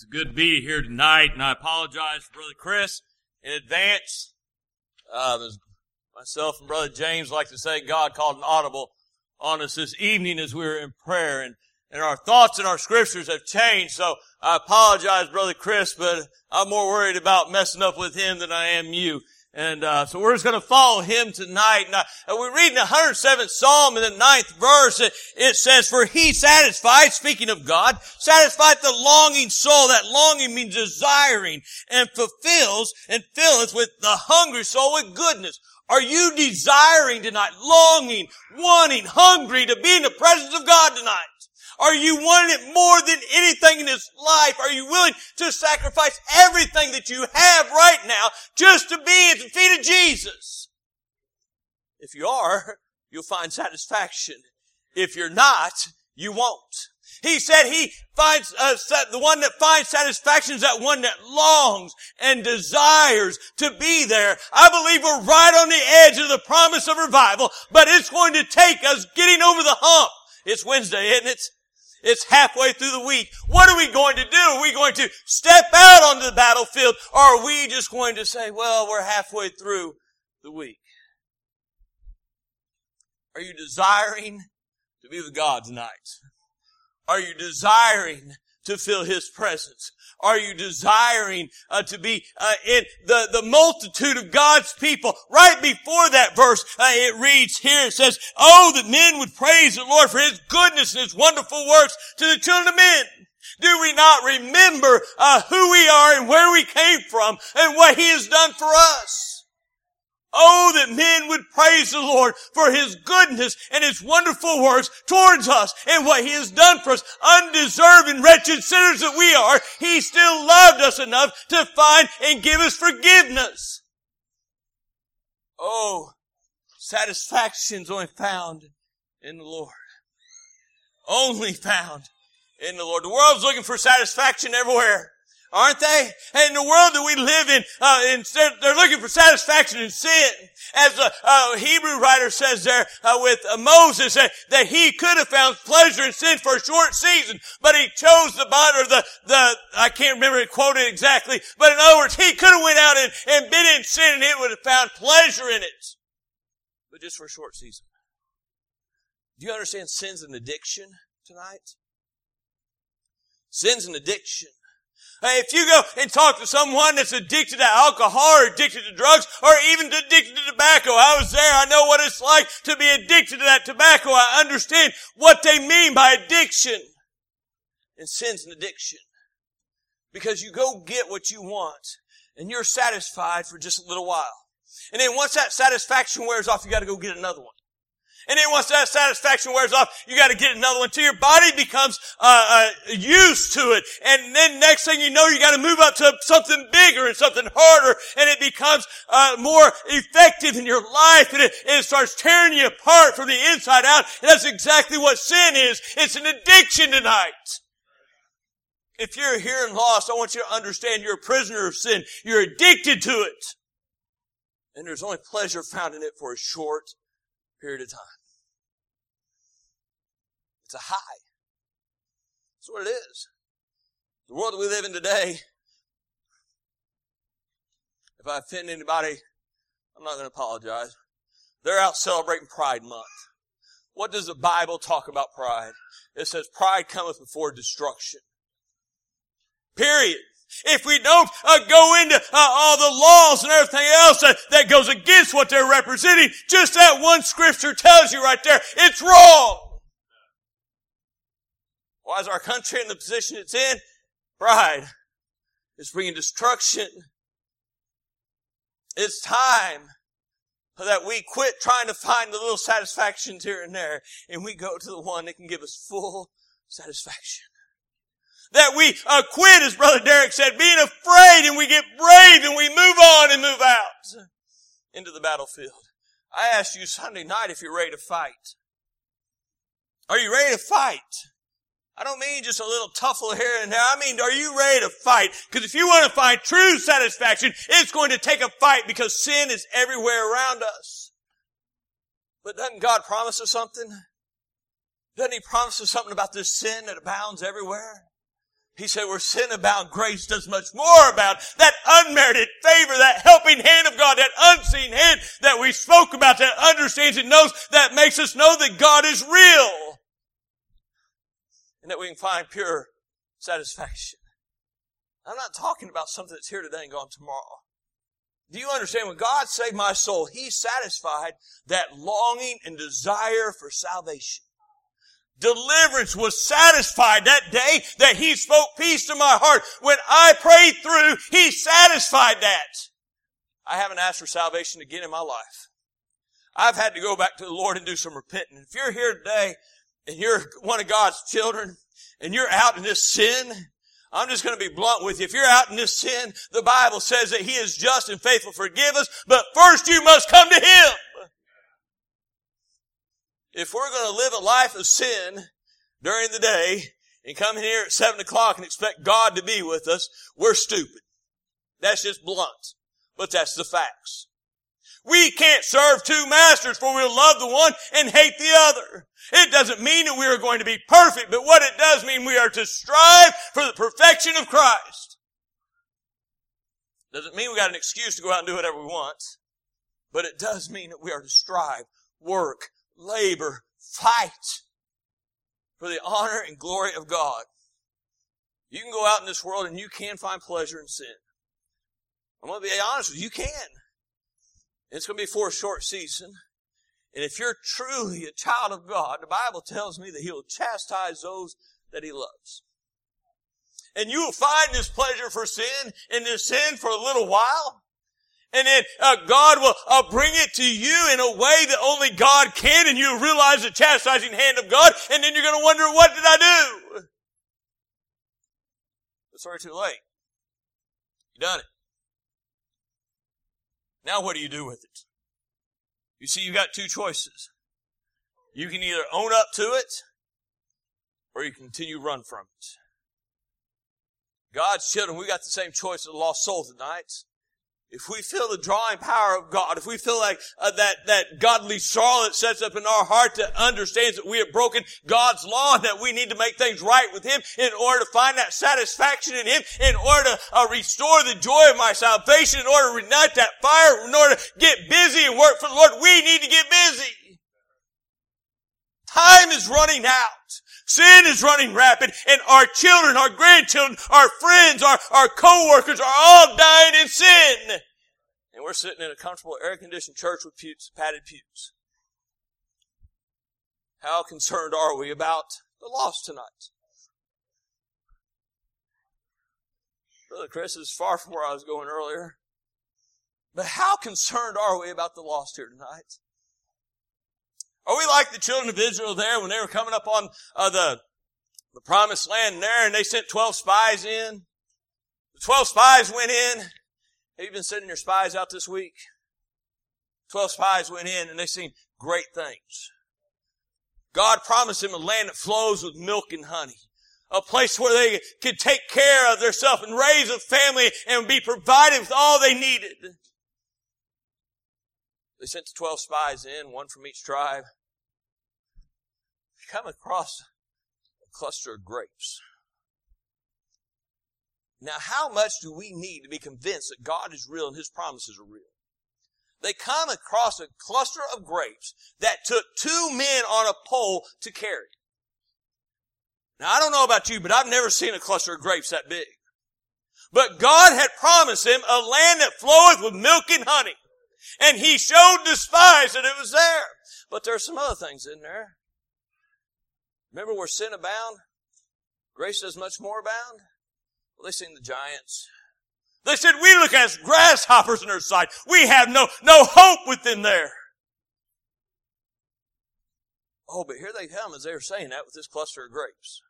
It's good to be here tonight, and I apologize for Brother Chris in advance. Uh, myself and Brother James like to say God called an audible on us this evening as we were in prayer, and, and our thoughts and our scriptures have changed. So I apologize, Brother Chris, but I'm more worried about messing up with him than I am you. And uh, so we're just going to follow him tonight. And, uh, we're reading the 107th Psalm in the ninth verse. It, it says, "For He satisfies, speaking of God, satisfies the longing soul. That longing means desiring, and fulfills and filleth with the hungry soul with goodness." Are you desiring tonight, longing, wanting, hungry to be in the presence of God tonight? Are you wanting it more than anything in this life? Are you willing to sacrifice everything that you have right now just to be at the feet of Jesus? If you are, you'll find satisfaction. If you're not, you won't. He said he finds, uh, the one that finds satisfaction is that one that longs and desires to be there. I believe we're right on the edge of the promise of revival, but it's going to take us getting over the hump. It's Wednesday, isn't it? It's halfway through the week. What are we going to do? Are we going to step out onto the battlefield or are we just going to say, well, we're halfway through the week? Are you desiring to be with God tonight? Are you desiring to feel His presence? Are you desiring uh, to be uh, in the, the multitude of God's people? Right before that verse, uh, it reads here, it says, Oh, that men would praise the Lord for His goodness and His wonderful works to the children of men. Do we not remember uh, who we are and where we came from and what He has done for us? Oh, that men would praise the Lord for His goodness and His wonderful works towards us and what He has done for us. Undeserving, wretched sinners that we are, He still loved us enough to find and give us forgiveness. Oh, satisfaction's only found in the Lord. Only found in the Lord. The world's looking for satisfaction everywhere aren't they? And in the world that we live in, uh, instead, they're looking for satisfaction in sin. As a, a Hebrew writer says there uh, with uh, Moses, that, that he could have found pleasure in sin for a short season, but he chose the body, or the, the, I can't remember it quoted exactly, but in other words, he could have went out and, and been in sin and it would have found pleasure in it. But just for a short season. Do you understand sin's an addiction tonight? Sin's an addiction. If you go and talk to someone that's addicted to alcohol or addicted to drugs or even addicted to tobacco, I was there. I know what it's like to be addicted to that tobacco. I understand what they mean by addiction. And sin's an addiction. Because you go get what you want and you're satisfied for just a little while. And then once that satisfaction wears off, you gotta go get another one. And then once that satisfaction wears off, you got to get another one till your body becomes uh, uh, used to it. And then next thing you know, you got to move up to something bigger and something harder, and it becomes uh, more effective in your life, and it, and it starts tearing you apart from the inside out. And that's exactly what sin is. It's an addiction tonight. If you're here and lost, I want you to understand you're a prisoner of sin. You're addicted to it. And there's only pleasure found in it for a short period of time. It's a high. That's what it is. The world that we live in today, if I offend anybody, I'm not going to apologize. They're out celebrating Pride Month. What does the Bible talk about pride? It says pride cometh before destruction. Period. If we don't uh, go into uh, all the laws and everything else uh, that goes against what they're representing, just that one scripture tells you right there, it's wrong. Why is our country in the position it's in? Pride. is bringing destruction. It's time that we quit trying to find the little satisfactions here and there and we go to the one that can give us full satisfaction. That we uh, quit, as Brother Derek said, being afraid and we get brave and we move on and move out into the battlefield. I asked you Sunday night if you're ready to fight. Are you ready to fight? I don't mean just a little tuffle here and there. I mean, are you ready to fight? Because if you want to find true satisfaction, it's going to take a fight because sin is everywhere around us. But doesn't God promise us something? Doesn't He promise us something about this sin that abounds everywhere? He said, where sin abound, grace does much more abound. That unmerited favor, that helping hand of God, that unseen hand that we spoke about, that understands and knows, that makes us know that God is real. And that we can find pure satisfaction. I'm not talking about something that's here today and gone tomorrow. Do you understand when God saved my soul, He satisfied that longing and desire for salvation deliverance was satisfied that day that he spoke peace to my heart. When I prayed through, he satisfied that. I haven't asked for salvation again in my life. I've had to go back to the Lord and do some repenting. If you're here today and you're one of God's children and you're out in this sin, I'm just going to be blunt with you. If you're out in this sin, the Bible says that He is just and faithful forgive us, but first you must come to Him. If we're going to live a life of sin during the day and come in here at seven o'clock and expect God to be with us, we're stupid. That's just blunt. But that's the facts. We can't serve two masters for we'll love the one and hate the other. It doesn't mean that we are going to be perfect, but what it does mean we are to strive for the perfection of Christ. Doesn't mean we got an excuse to go out and do whatever we want, but it does mean that we are to strive, work, labor, fight for the honor and glory of God. You can go out in this world and you can find pleasure in sin. I'm going to be honest with you, you can. It's going to be for a short season. And if you're truly a child of God, the Bible tells me that He'll chastise those that He loves. And you will find this pleasure for sin and this sin for a little while. And then uh, God will uh, bring it to you in a way that only God can, and you realize the chastising hand of God, and then you're going to wonder, what did I do? It's already too late. You done it. Now what do you do with it? You see, you've got two choices. You can either own up to it, or you continue to run from it. God's children, we got the same choice as a lost soul tonight if we feel the drawing power of God, if we feel like uh, that, that godly sorrow that sets up in our heart that understands that we have broken God's law and that we need to make things right with Him in order to find that satisfaction in Him, in order to uh, restore the joy of my salvation, in order to reignite that fire, in order to get busy and work for the Lord, we need to get busy. Time is running out. Sin is running rapid and our children, our grandchildren, our friends, our, our co-workers are all dying in sin. And we're sitting in a comfortable air-conditioned church with pews, padded pews. How concerned are we about the lost tonight? Brother Chris is far from where I was going earlier. But how concerned are we about the lost here tonight? Are we like the children of Israel there when they were coming up on uh, the, the promised land there and they sent 12 spies in? The 12 spies went in. Have you been sending your spies out this week? 12 spies went in and they seen great things. God promised them a land that flows with milk and honey. A place where they could take care of themselves and raise a family and be provided with all they needed. They sent the 12 spies in, one from each tribe. Come across a cluster of grapes. Now, how much do we need to be convinced that God is real and His promises are real? They come across a cluster of grapes that took two men on a pole to carry. Now, I don't know about you, but I've never seen a cluster of grapes that big. But God had promised them a land that floweth with milk and honey. And he showed the spies that it was there. But there are some other things in there. Remember where sin abound? Grace does much more abound? Well, they seen the giants. They said, we look as grasshoppers in our sight. We have no, no hope within there. Oh, but here they come as they were saying that with this cluster of grapes.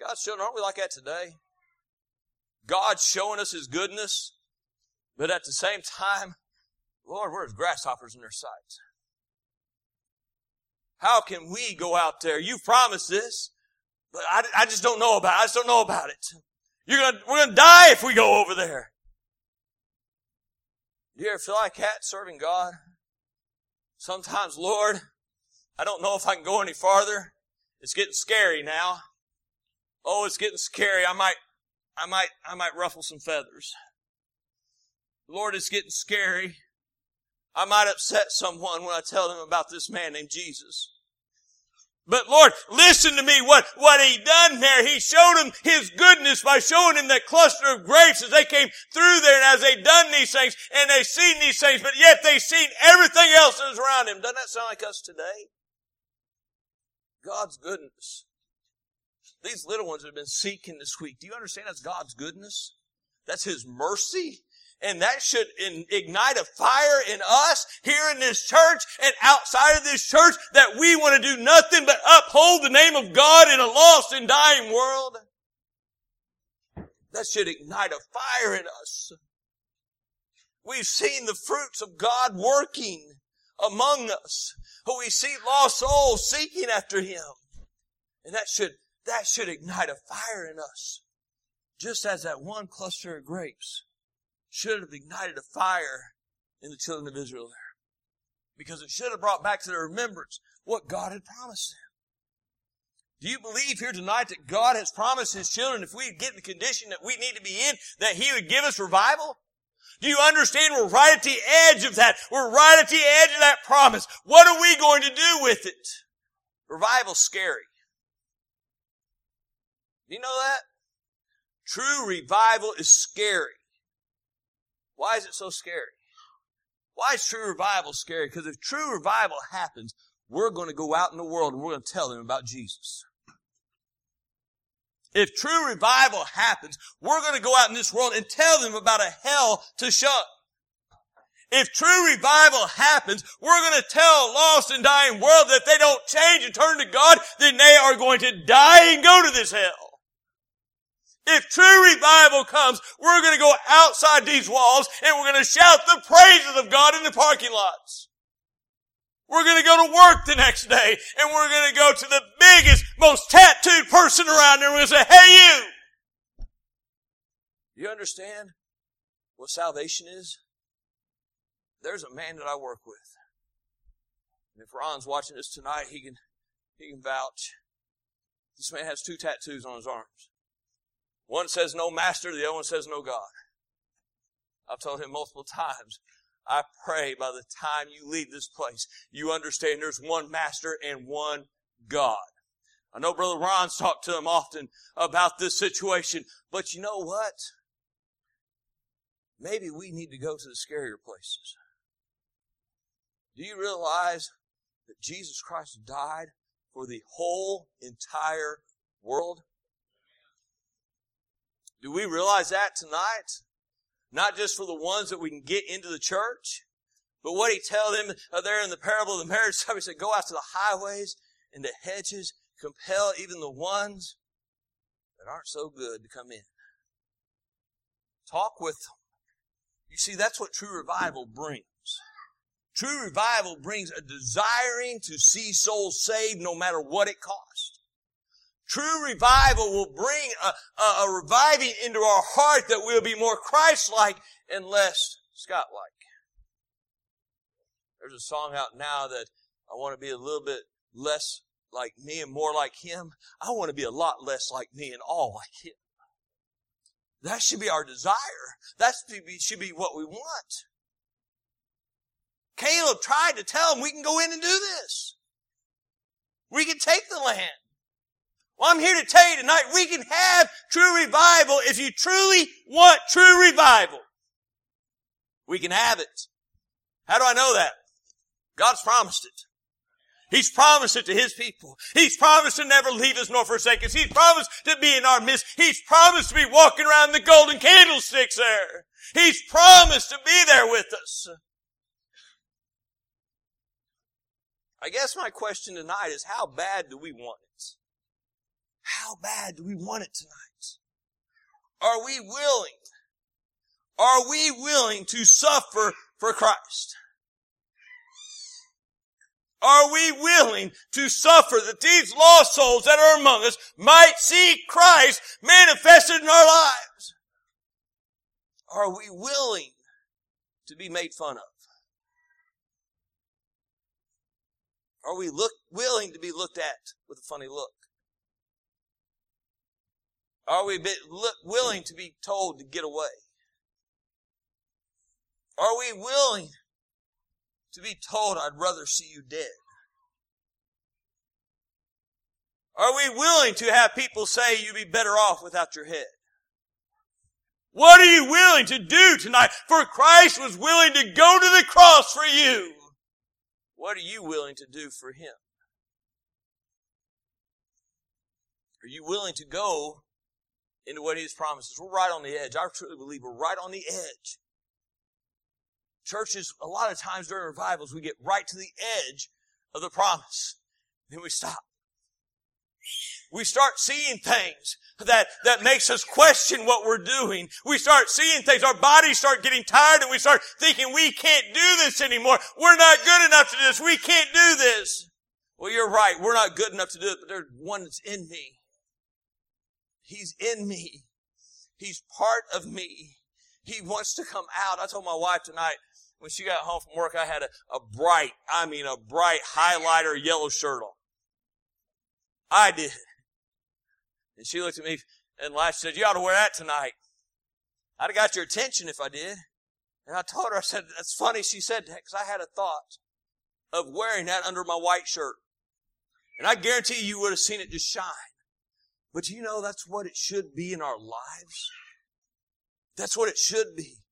God's children, aren't we like that today? God's showing us His goodness. But at the same time, Lord, we're as grasshoppers in their sight. How can we go out there? You've promised this, but I, I just don't know about it. I just don't know about it. You're gonna, we're gonna die if we go over there. Do you ever feel like that serving God? Sometimes, Lord, I don't know if I can go any farther. It's getting scary now. Oh, it's getting scary. I might, I might, I might ruffle some feathers. Lord, it's getting scary. I might upset someone when I tell them about this man named Jesus. But Lord, listen to me. What, what he done there, he showed him his goodness by showing him that cluster of grapes as they came through there and as they done these things and they seen these things, but yet they seen everything else that was around him. Doesn't that sound like us today? God's goodness. These little ones have been seeking this week. Do you understand that's God's goodness? That's His mercy. And that should ignite a fire in us here in this church and outside of this church that we want to do nothing but uphold the name of God in a lost and dying world. That should ignite a fire in us. We've seen the fruits of God working among us. We see lost souls seeking after Him. And that should, that should ignite a fire in us. Just as that one cluster of grapes should have ignited a fire in the children of Israel there. Because it should have brought back to their remembrance what God had promised them. Do you believe here tonight that God has promised His children if we get in the condition that we need to be in, that He would give us revival? Do you understand we're right at the edge of that? We're right at the edge of that promise. What are we going to do with it? Revival's scary. Do you know that? True revival is scary. Why is it so scary? Why is true revival scary? Because if true revival happens, we're going to go out in the world and we're going to tell them about Jesus. If true revival happens, we're going to go out in this world and tell them about a hell to shut. If true revival happens, we're going to tell a lost and dying world that if they don't change and turn to God, then they are going to die and go to this hell. If true revival comes, we're going to go outside these walls and we're going to shout the praises of God in the parking lots. We're going to go to work the next day and we're going to go to the biggest, most tattooed person around there and we're going to say, hey you! Do you understand what salvation is? There's a man that I work with. And if Ron's watching this tonight, he can, he can vouch. This man has two tattoos on his arms. One says no master, the other one says no God. I've told him multiple times, I pray by the time you leave this place, you understand there's one master and one God. I know Brother Ron's talked to him often about this situation, but you know what? Maybe we need to go to the scarier places. Do you realize that Jesus Christ died for the whole entire world? Do we realize that tonight? Not just for the ones that we can get into the church, but what he tell them there in the parable of the marriage supper, he said, go out to the highways and the hedges, compel even the ones that aren't so good to come in. Talk with them. You see, that's what true revival brings. True revival brings a desiring to see souls saved no matter what it costs. True revival will bring a, a, a reviving into our heart that we'll be more Christ-like and less Scott-like. There's a song out now that I want to be a little bit less like me and more like him. I want to be a lot less like me and all like him. That should be our desire. That should be what we want. Caleb tried to tell him we can go in and do this. We can take the land. Well, I'm here to tell you tonight, we can have true revival if you truly want true revival. We can have it. How do I know that? God's promised it. He's promised it to His people. He's promised to never leave us nor forsake us. He's promised to be in our midst. He's promised to be walking around the golden candlesticks there. He's promised to be there with us. I guess my question tonight is how bad do we want it? How bad do we want it tonight? Are we willing? Are we willing to suffer for Christ? Are we willing to suffer that these lost souls that are among us might see Christ manifested in our lives? Are we willing to be made fun of? Are we look, willing to be looked at with a funny look? Are we willing to be told to get away? Are we willing to be told, I'd rather see you dead? Are we willing to have people say you'd be better off without your head? What are you willing to do tonight? For Christ was willing to go to the cross for you. What are you willing to do for Him? Are you willing to go into what He has promised us? We're right on the edge. I truly believe we're right on the edge. Churches, a lot of times during revivals, we get right to the edge of the promise. Then we stop. We start seeing things that, that makes us question what we're doing. We start seeing things. Our bodies start getting tired and we start thinking we can't do this anymore. We're not good enough to do this. We can't do this. Well, you're right. We're not good enough to do it, but there's one that's in me. He's in me. He's part of me. He wants to come out. I told my wife tonight when she got home from work, I had a, a bright, I mean a bright highlighter yellow shirt on. I did. And she looked at me and laughed. She said, You ought to wear that tonight. I'd have got your attention if I did. And I told her, I said, That's funny she said that because I had a thought of wearing that under my white shirt. And I guarantee you, you would have seen it just shine. But you know, that's what it should be in our lives. That's what it should be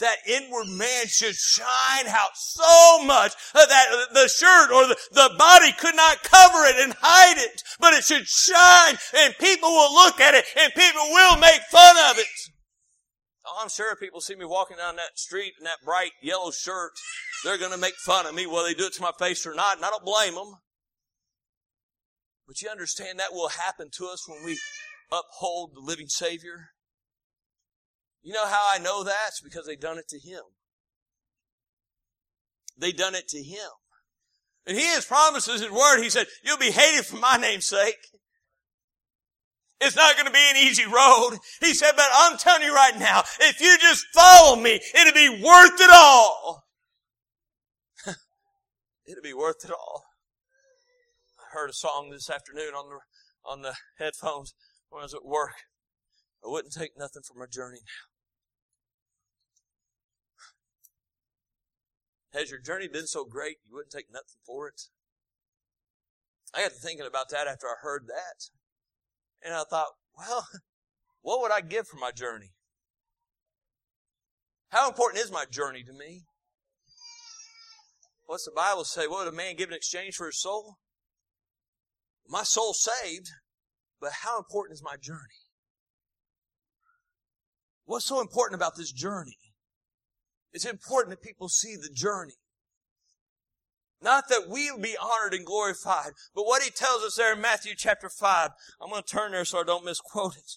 that inward man should shine out so much that the shirt or the, body could not cover it and hide it, but it should shine and people will look at it and people will make fun of it. Oh, I'm sure if people see me walking down that street in that bright yellow shirt, they're going to make fun of me whether they do it to my face or not, and I don't blame them. But you understand that will happen to us when we uphold the living Savior? You know how I know that? It's because they done it to him. They done it to him. And he has promised us his word. He said, you'll be hated for my name's sake. It's not going to be an easy road. He said, but I'm telling you right now, if you just follow me, it'll be worth it all. it'll be worth it all. Heard a song this afternoon on the, on the headphones when I was at work. I wouldn't take nothing for my journey now. Has your journey been so great you wouldn't take nothing for it? I got to thinking about that after I heard that. And I thought, well, what would I give for my journey? How important is my journey to me? What's the Bible say? What would a man give in exchange for his soul? My soul's saved, but how important is my journey? What's so important about this journey? It's important that people see the journey. Not that we'll be honored and glorified, but what he tells us there in Matthew chapter 5. I'm going to turn there so I don't misquote it.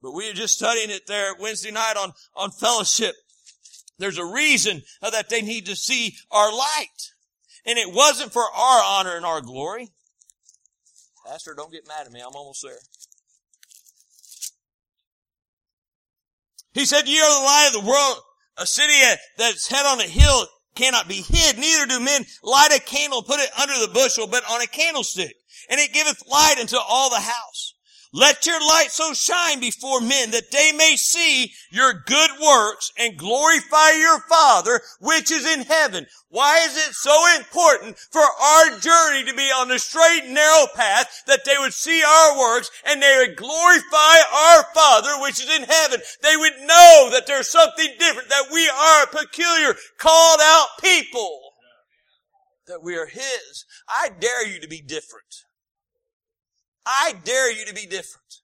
But we were just studying it there Wednesday night on, on fellowship. There's a reason that they need to see our light. And it wasn't for our honor and our glory. Pastor, don't get mad at me. I'm almost there. He said, ye are the light of the world. A city that's head on a hill cannot be hid. Neither do men light a candle, put it under the bushel, but on a candlestick. And it giveth light unto all the house. Let your light so shine before men that they may see your good works and glorify your Father which is in heaven. Why is it so important for our journey to be on the straight and narrow path that they would see our works and they would glorify our Father which is in heaven? They would know that there's something different, that we are a peculiar, called out people, that we are His. I dare you to be different. I dare you to be different.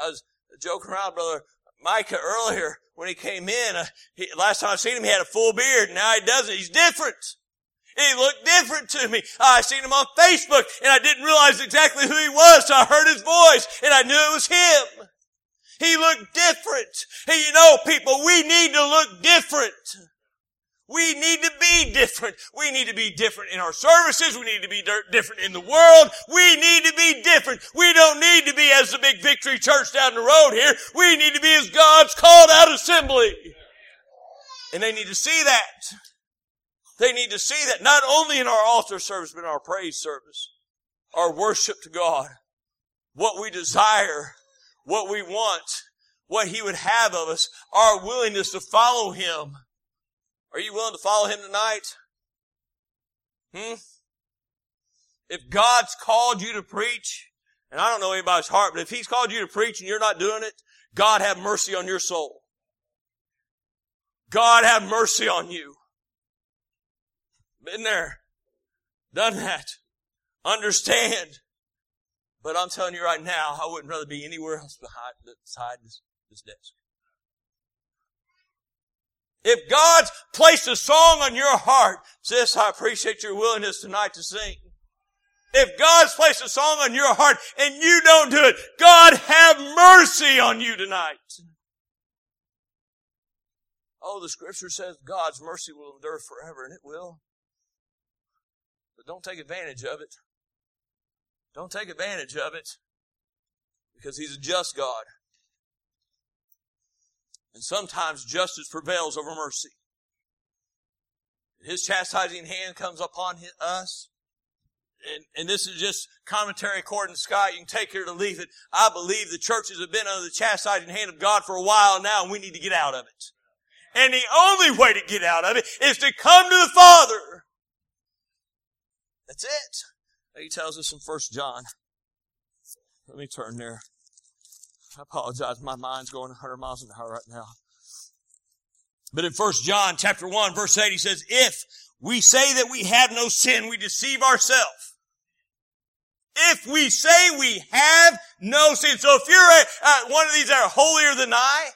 I was joking around, brother Micah earlier when he came in. Uh, he, last time I seen him, he had a full beard. Now he doesn't. He's different. He looked different to me. I seen him on Facebook and I didn't realize exactly who he was. So I heard his voice and I knew it was him. He looked different. You know, people, we need to look different. We need to be different. We need to be different in our services. We need to be different in the world. We need to be different. We don't need to be as the big victory church down the road here. We need to be as God's called out assembly. And they need to see that. They need to see that not only in our altar service, but in our praise service, our worship to God, what we desire, what we want, what He would have of us, our willingness to follow Him. Are you willing to follow Him tonight? Hmm? If God's called you to preach, and I don't know anybody's heart, but if He's called you to preach and you're not doing it, God have mercy on your soul. God have mercy on you. Been there. Done that. Understand. But I'm telling you right now, I wouldn't rather be anywhere else behind, beside this, this desk. If God's placed a song on your heart, sis, I appreciate your willingness tonight to sing. If God's placed a song on your heart and you don't do it, God have mercy on you tonight. Oh, the scripture says God's mercy will endure forever, and it will. But don't take advantage of it. Don't take advantage of it because He's a just God. And sometimes justice prevails over mercy. His chastising hand comes upon us. And, and this is just commentary according to Scott. You can take it or leave it. I believe the churches have been under the chastising hand of God for a while now, and we need to get out of it. And the only way to get out of it is to come to the Father. That's it. He tells us in First John. Let me turn there. I apologize. My mind's going 100 miles an hour right now. But in First John chapter 1 verse 8 he says, if we say that we have no sin, we deceive ourselves. If we say we have no sin. So if you're a, uh, one of these that are holier than I,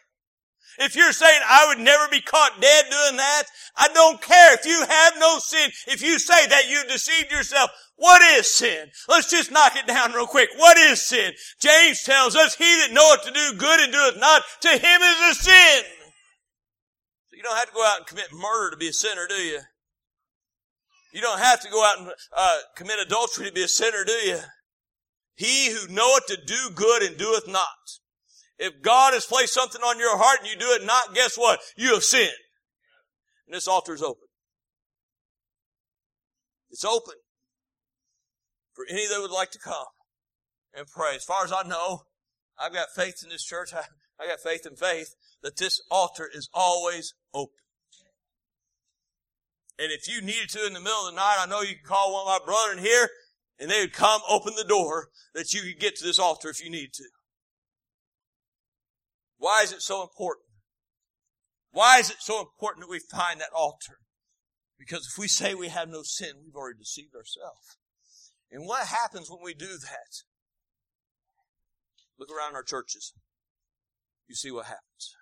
if you're saying I would never be caught dead doing that, I don't care. If you have no sin, if you say that you deceived yourself, what is sin? Let's just knock it down real quick. What is sin? James tells us, he that knoweth to do good and doeth not, to him is a sin. So you don't have to go out and commit murder to be a sinner, do you? You don't have to go out and uh, commit adultery to be a sinner, do you? He who knoweth to do good and doeth not. If God has placed something on your heart and you do it not, guess what? You have sinned. And this altar is open. It's open for any that would like to come and pray. As far as I know, I've got faith in this church. I, I got faith in faith that this altar is always open. And if you needed to in the middle of the night, I know you can call one of my brethren here and they would come open the door that you could get to this altar if you need to. Why is it so important? Why is it so important that we find that altar? Because if we say we have no sin, we've already deceived ourselves. And what happens when we do that? Look around our churches. You see what happens.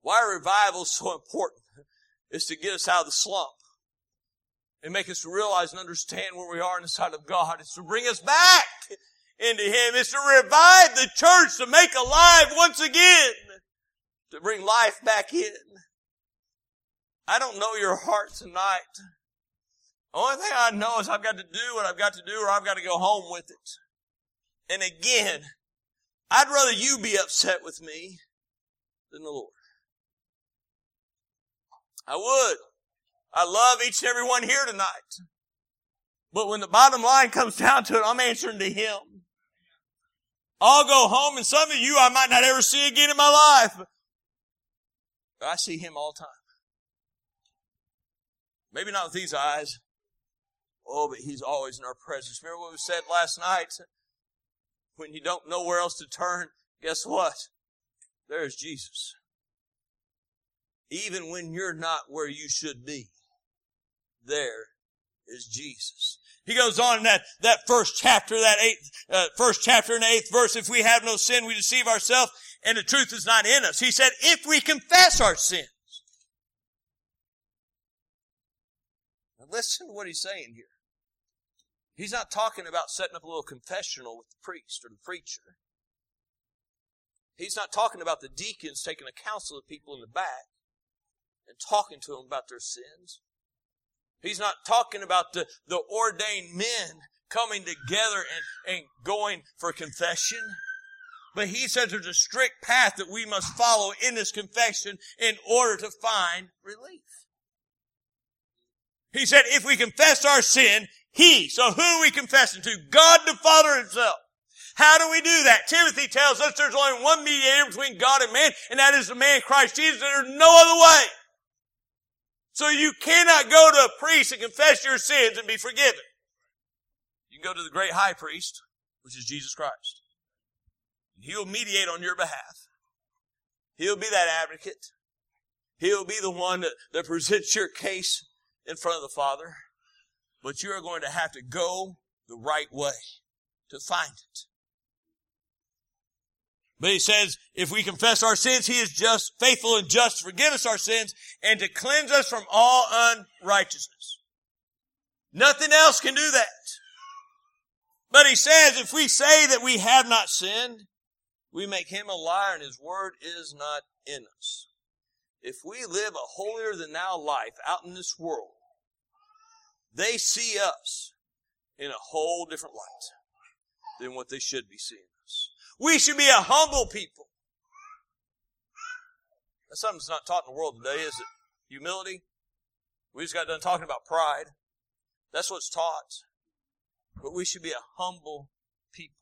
Why revival is so important is to get us out of the slump and make us realize and understand where we are in the sight of God. It's to bring us back into Him. It's to revive the church, to make alive once again, to bring life back in. I don't know your heart tonight. The only thing I know is I've got to do what I've got to do or I've got to go home with it. And again, I'd rather you be upset with me than the Lord. I would. I love each and every one here tonight. But when the bottom line comes down to it, I'm answering to Him. I'll go home and some of you I might not ever see again in my life. But I see Him all the time. Maybe not with these eyes. Oh, but He's always in our presence. Remember what we said last night? When you don't know where else to turn, guess what? There's Jesus. Even when you're not where you should be, there is Jesus. He goes on in that, that first chapter, that eighth, uh, first chapter and eighth verse, if we have no sin, we deceive ourselves and the truth is not in us. He said, if we confess our sins. Now listen to what he's saying here. He's not talking about setting up a little confessional with the priest or the preacher. He's not talking about the deacons taking a counsel of people in the back and talking to them about their sins. He's not talking about the, the ordained men coming together and, and going for confession. But he says there's a strict path that we must follow in this confession in order to find relief. He said, if we confess our sin, he, so who are we confessing to? God the Father himself. How do we do that? Timothy tells us there's only one mediator between God and man, and that is the man Christ Jesus. There's no other way. So you cannot go to a priest and confess your sins and be forgiven. You can go to the great high priest, which is Jesus Christ. He'll mediate on your behalf. He'll be that advocate. He'll be the one that, that presents your case in front of the Father. But you are going to have to go the right way to find it. But he says, if we confess our sins, he is just, faithful and just to forgive us our sins and to cleanse us from all unrighteousness. Nothing else can do that. But he says, if we say that we have not sinned, we make him a liar and his word is not in us. If we live a holier than thou life out in this world, they see us in a whole different light than what they should be seeing. We should be a humble people. That's something that's not taught in the world today, is it? Humility. We just got done talking about pride. That's what's taught. But we should be a humble people.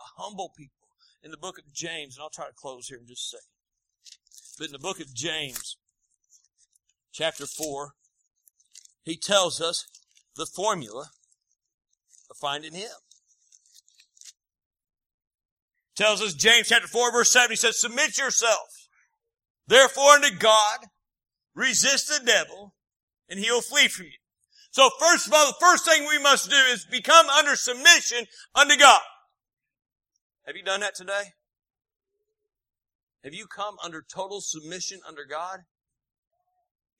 A humble people. In the book of James, and I'll try to close here in just a second. But in the book of James, chapter 4, he tells us the formula of finding him. Tells us James chapter 4 verse 7, he says, submit yourself therefore unto God, resist the devil, and he will flee from you. So first of all, the first thing we must do is become under submission unto God. Have you done that today? Have you come under total submission under God?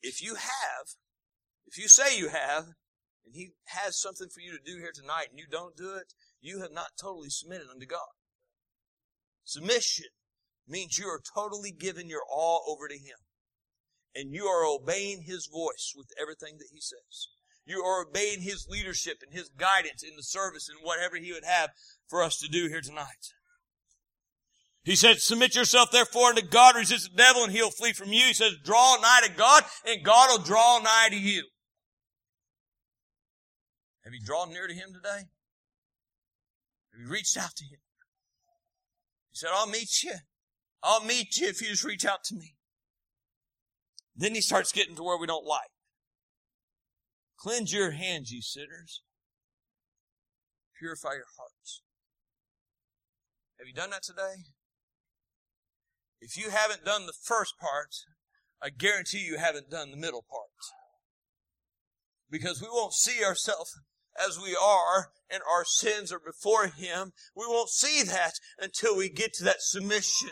If you have, if you say you have, and He has something for you to do here tonight and you don't do it, you have not totally submitted unto God. Submission means you are totally giving your all over to Him. And you are obeying His voice with everything that He says. You are obeying His leadership and His guidance in the service and whatever He would have for us to do here tonight. He said, submit yourself therefore unto God, resist the devil, and he'll flee from you. He says, draw nigh to God, and God will draw nigh to you. Have you drawn near to Him today? Have you reached out to Him? Said, I'll meet you. I'll meet you if you just reach out to me. Then he starts getting to where we don't like. Cleanse your hands, you sinners. Purify your hearts. Have you done that today? If you haven't done the first part, I guarantee you haven't done the middle part. Because we won't see ourselves as we are and our sins are before Him. We won't see that until we get to that submission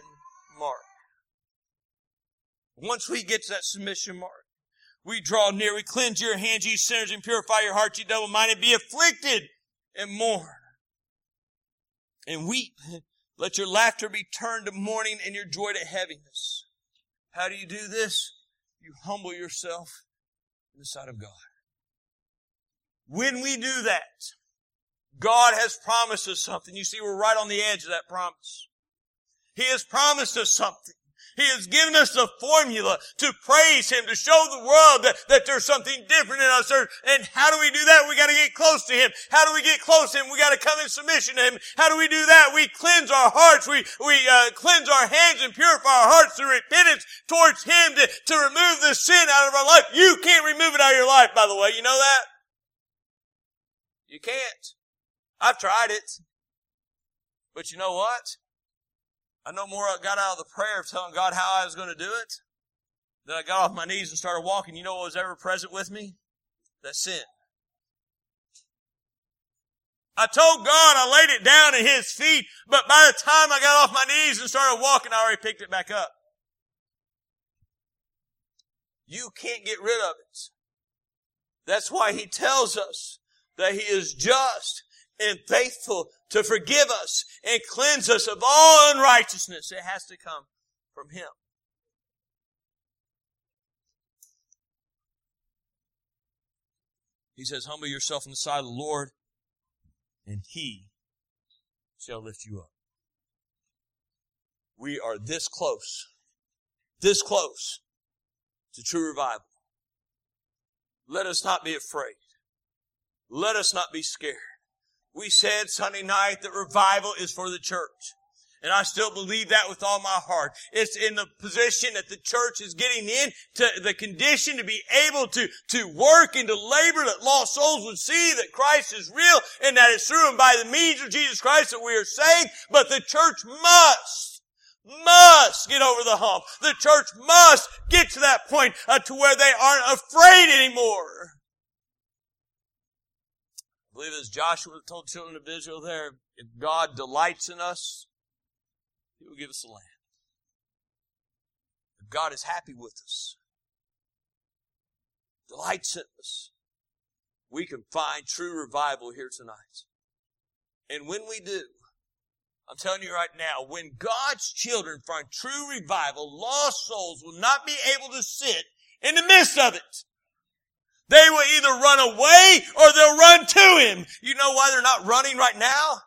mark. Once we get to that submission mark, we draw near, we cleanse your hands, ye sinners, and purify your hearts, ye double-minded. Be afflicted and mourn and weep. Let your laughter be turned to mourning and your joy to heaviness. How do you do this? You humble yourself in the sight of God. When we do that, God has promised us something. You see, we're right on the edge of that promise. He has promised us something. He has given us the formula to praise Him, to show the world that, that there's something different in us. And how do we do that? We gotta get close to Him. How do we get close to Him? We gotta come in submission to Him. How do we do that? We cleanse our hearts. We, we, uh, cleanse our hands and purify our hearts through repentance towards Him to, to remove the sin out of our life. You can't remove it out of your life, by the way. You know that? You can't. I've tried it. But you know what? I no more got out of the prayer of telling God how I was going to do it. than I got off my knees and started walking. You know what was ever present with me? That sin. I told God I laid it down at His feet, but by the time I got off my knees and started walking, I already picked it back up. You can't get rid of it. That's why He tells us that He is just and faithful to forgive us and cleanse us of all unrighteousness. It has to come from Him. He says, humble yourself in the sight of the Lord and He shall lift you up. We are this close, this close to true revival. Let us not be afraid. Let us not be scared. We said Sunday night that revival is for the church. And I still believe that with all my heart. It's in the position that the church is getting in to the condition to be able to, to work and to labor that lost souls would see that Christ is real and that it's through and by the means of Jesus Christ that we are saved. But the church must, must get over the hump. The church must get to that point uh, to where they aren't afraid anymore. I believe as Joshua told the children of Israel there, if God delights in us, he will give us the land. If God is happy with us, delights in us, we can find true revival here tonight. And when we do, I'm telling you right now, when God's children find true revival, lost souls will not be able to sit in the midst of it. They will either run away or they'll run to Him. You know why they're not running right now?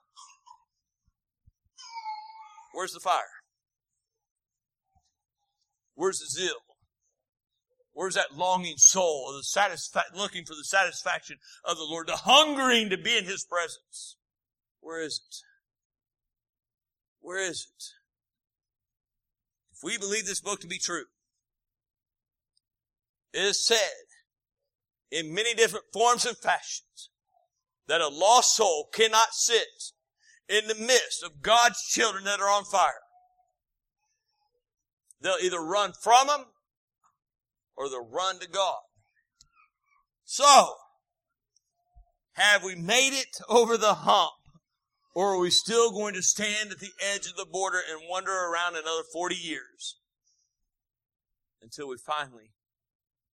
Where's the fire? Where's the zeal? Where's that longing soul, the satisfa- looking for the satisfaction of the Lord, the hungering to be in His presence? Where is it? Where is it? If we believe this book to be true, it is said in many different forms and fashions that a lost soul cannot sit in the midst of God's children that are on fire. They'll either run from them or they'll run to God. So, have we made it over the hump or are we still going to stand at the edge of the border and wander around another 40 years until we finally,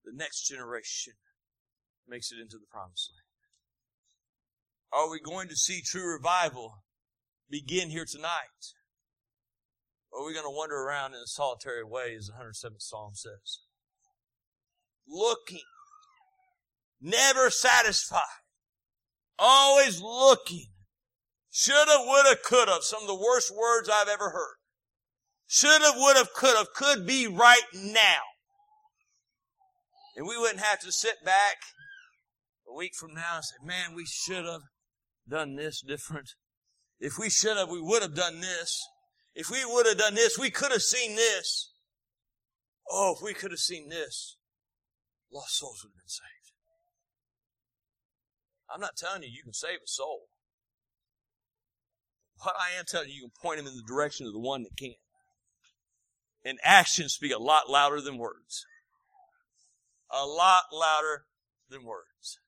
the next generation makes it into the promised land? Are we going to see true revival begin here tonight? Or are we going to wander around in a solitary way, as the 107th Psalm says? Looking, never satisfied, always looking. Shoulda, woulda, coulda. Some of the worst words I've ever heard. Shoulda, woulda, coulda, could be right now. And we wouldn't have to sit back a week from now and say, man, we should have done this different. If we should have, we would have done this. If we would have done this, we could have seen this. Oh, if we could have seen this, lost souls would have been saved. I'm not telling you you can save a soul. What I am telling you, you can point them in the direction of the one that can. And actions speak a lot louder than words. A lot louder than words.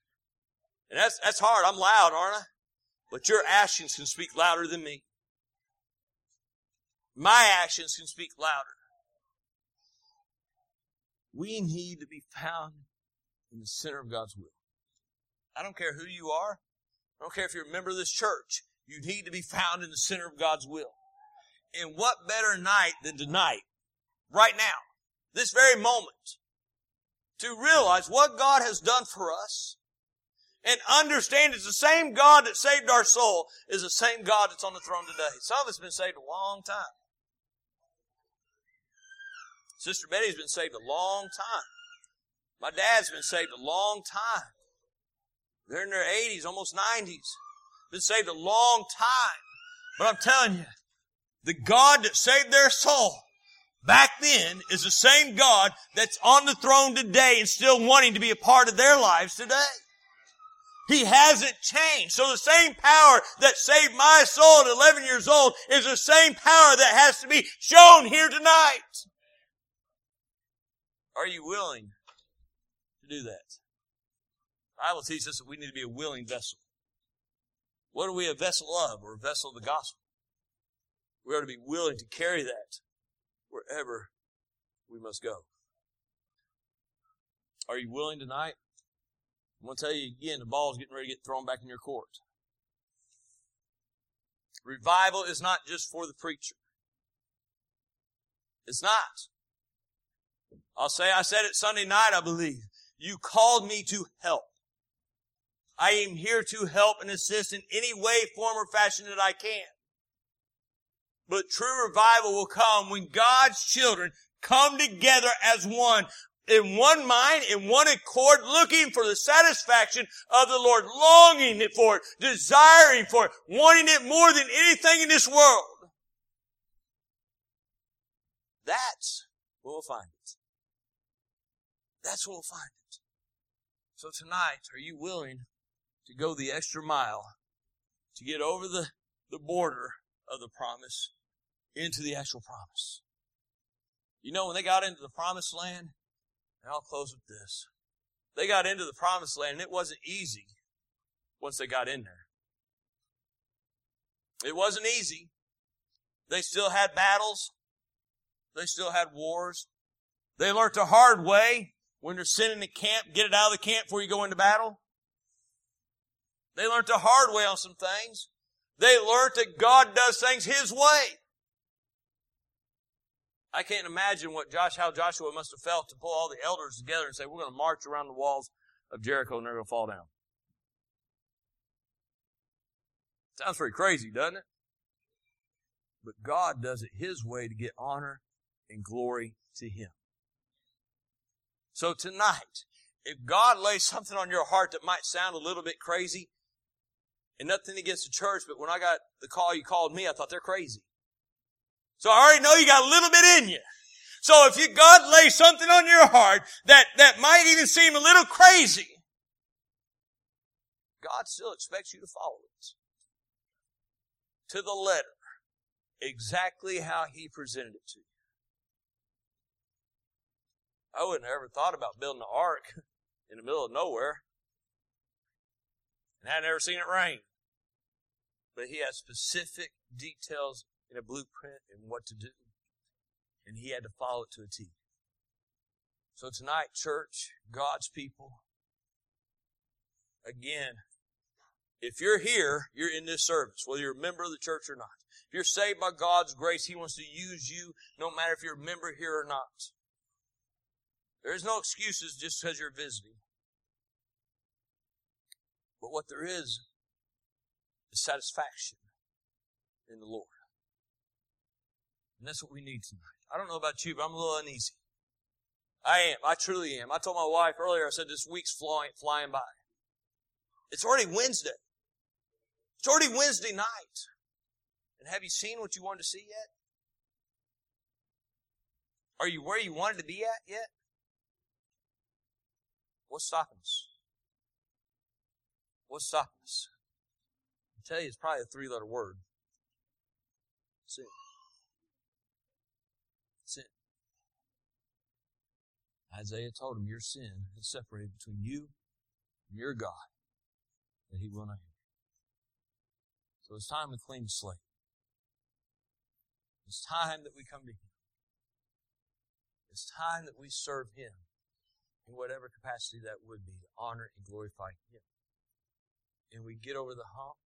And that's, that's hard. I'm loud, aren't I? But your actions can speak louder than me. My actions can speak louder. We need to be found in the center of God's will. I don't care who you are. I don't care if you're a member of this church. You need to be found in the center of God's will. And what better night than tonight, right now, this very moment, to realize what God has done for us and understand it's the same God that saved our soul is the same God that's on the throne today. Some of us have been saved a long time. Sister Betty's been saved a long time. My dad's been saved a long time. They're in their 80s, almost 90s. Been saved a long time. But I'm telling you, the God that saved their soul back then is the same God that's on the throne today and still wanting to be a part of their lives today. He hasn't changed. So the same power that saved my soul at 11 years old is the same power that has to be shown here tonight. Are you willing to do that? The Bible teaches us that we need to be a willing vessel. What are we a vessel of? We're a vessel of the gospel. We are to be willing to carry that wherever we must go. Are you willing tonight? I'm going to tell you again, the ball's getting ready to get thrown back in your court. Revival is not just for the preacher. It's not. I'll say, I said it Sunday night, I believe. You called me to help. I am here to help and assist in any way, form, or fashion that I can. But true revival will come when God's children come together as one in one mind, in one accord, looking for the satisfaction of the Lord, longing for it, desiring for it, wanting it more than anything in this world. That's where we'll find it. That's where we'll find it. So tonight, are you willing to go the extra mile to get over the, the border of the promise into the actual promise? You know, when they got into the promised land, and I'll close with this. They got into the promised land and it wasn't easy once they got in there. It wasn't easy. They still had battles. They still had wars. They learned the hard way when they're sitting in camp, get it out of the camp before you go into battle. They learned the hard way on some things. They learned that God does things His way. I can't imagine what Josh, how Joshua must have felt to pull all the elders together and say, we're going to march around the walls of Jericho and they're going to fall down. Sounds pretty crazy, doesn't it? But God does it His way to get honor and glory to Him. So tonight, if God lays something on your heart that might sound a little bit crazy, and nothing against the church, but when I got the call you called me, I thought they're crazy. So I already know you got a little bit in you. So if you, God lays something on your heart that, that might even seem a little crazy, God still expects you to follow it. To the letter. Exactly how He presented it to you. I wouldn't have ever thought about building an ark in the middle of nowhere. And I would never seen it rain. But he has specific details in a blueprint and what to do. And he had to follow it to a T. So tonight, church, God's people, again, if you're here, you're in this service, whether you're a member of the church or not. If you're saved by God's grace, He wants to use you no matter if you're a member here or not. There is no excuses just because you're visiting. But what there is, is satisfaction in the Lord. And that's what we need tonight. I don't know about you, but I'm a little uneasy. I am. I truly am. I told my wife earlier, I said this week's flying, flying by. It's already Wednesday. It's already Wednesday night. And have you seen what you wanted to see yet? Are you where you wanted to be at yet? What's stopping us? What's stopping us? I tell you, it's probably a three letter word. Sin. Isaiah told him, Your sin is separated between you and your God, that he will not hear. So it's time to clean the slate. It's time that we come to Him. It's time that we serve Him in whatever capacity that would be to honor and glorify Him. And we get over the hump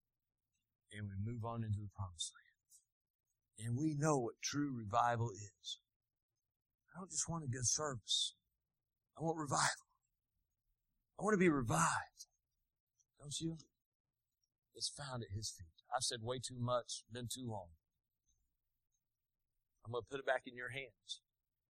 and we move on into the promised land. And we know what true revival is. I don't just want a good service. I want revival. I want to be revived. Don't you? It's found at His feet. I've said way too much, been too long. I'm going to put it back in your hands.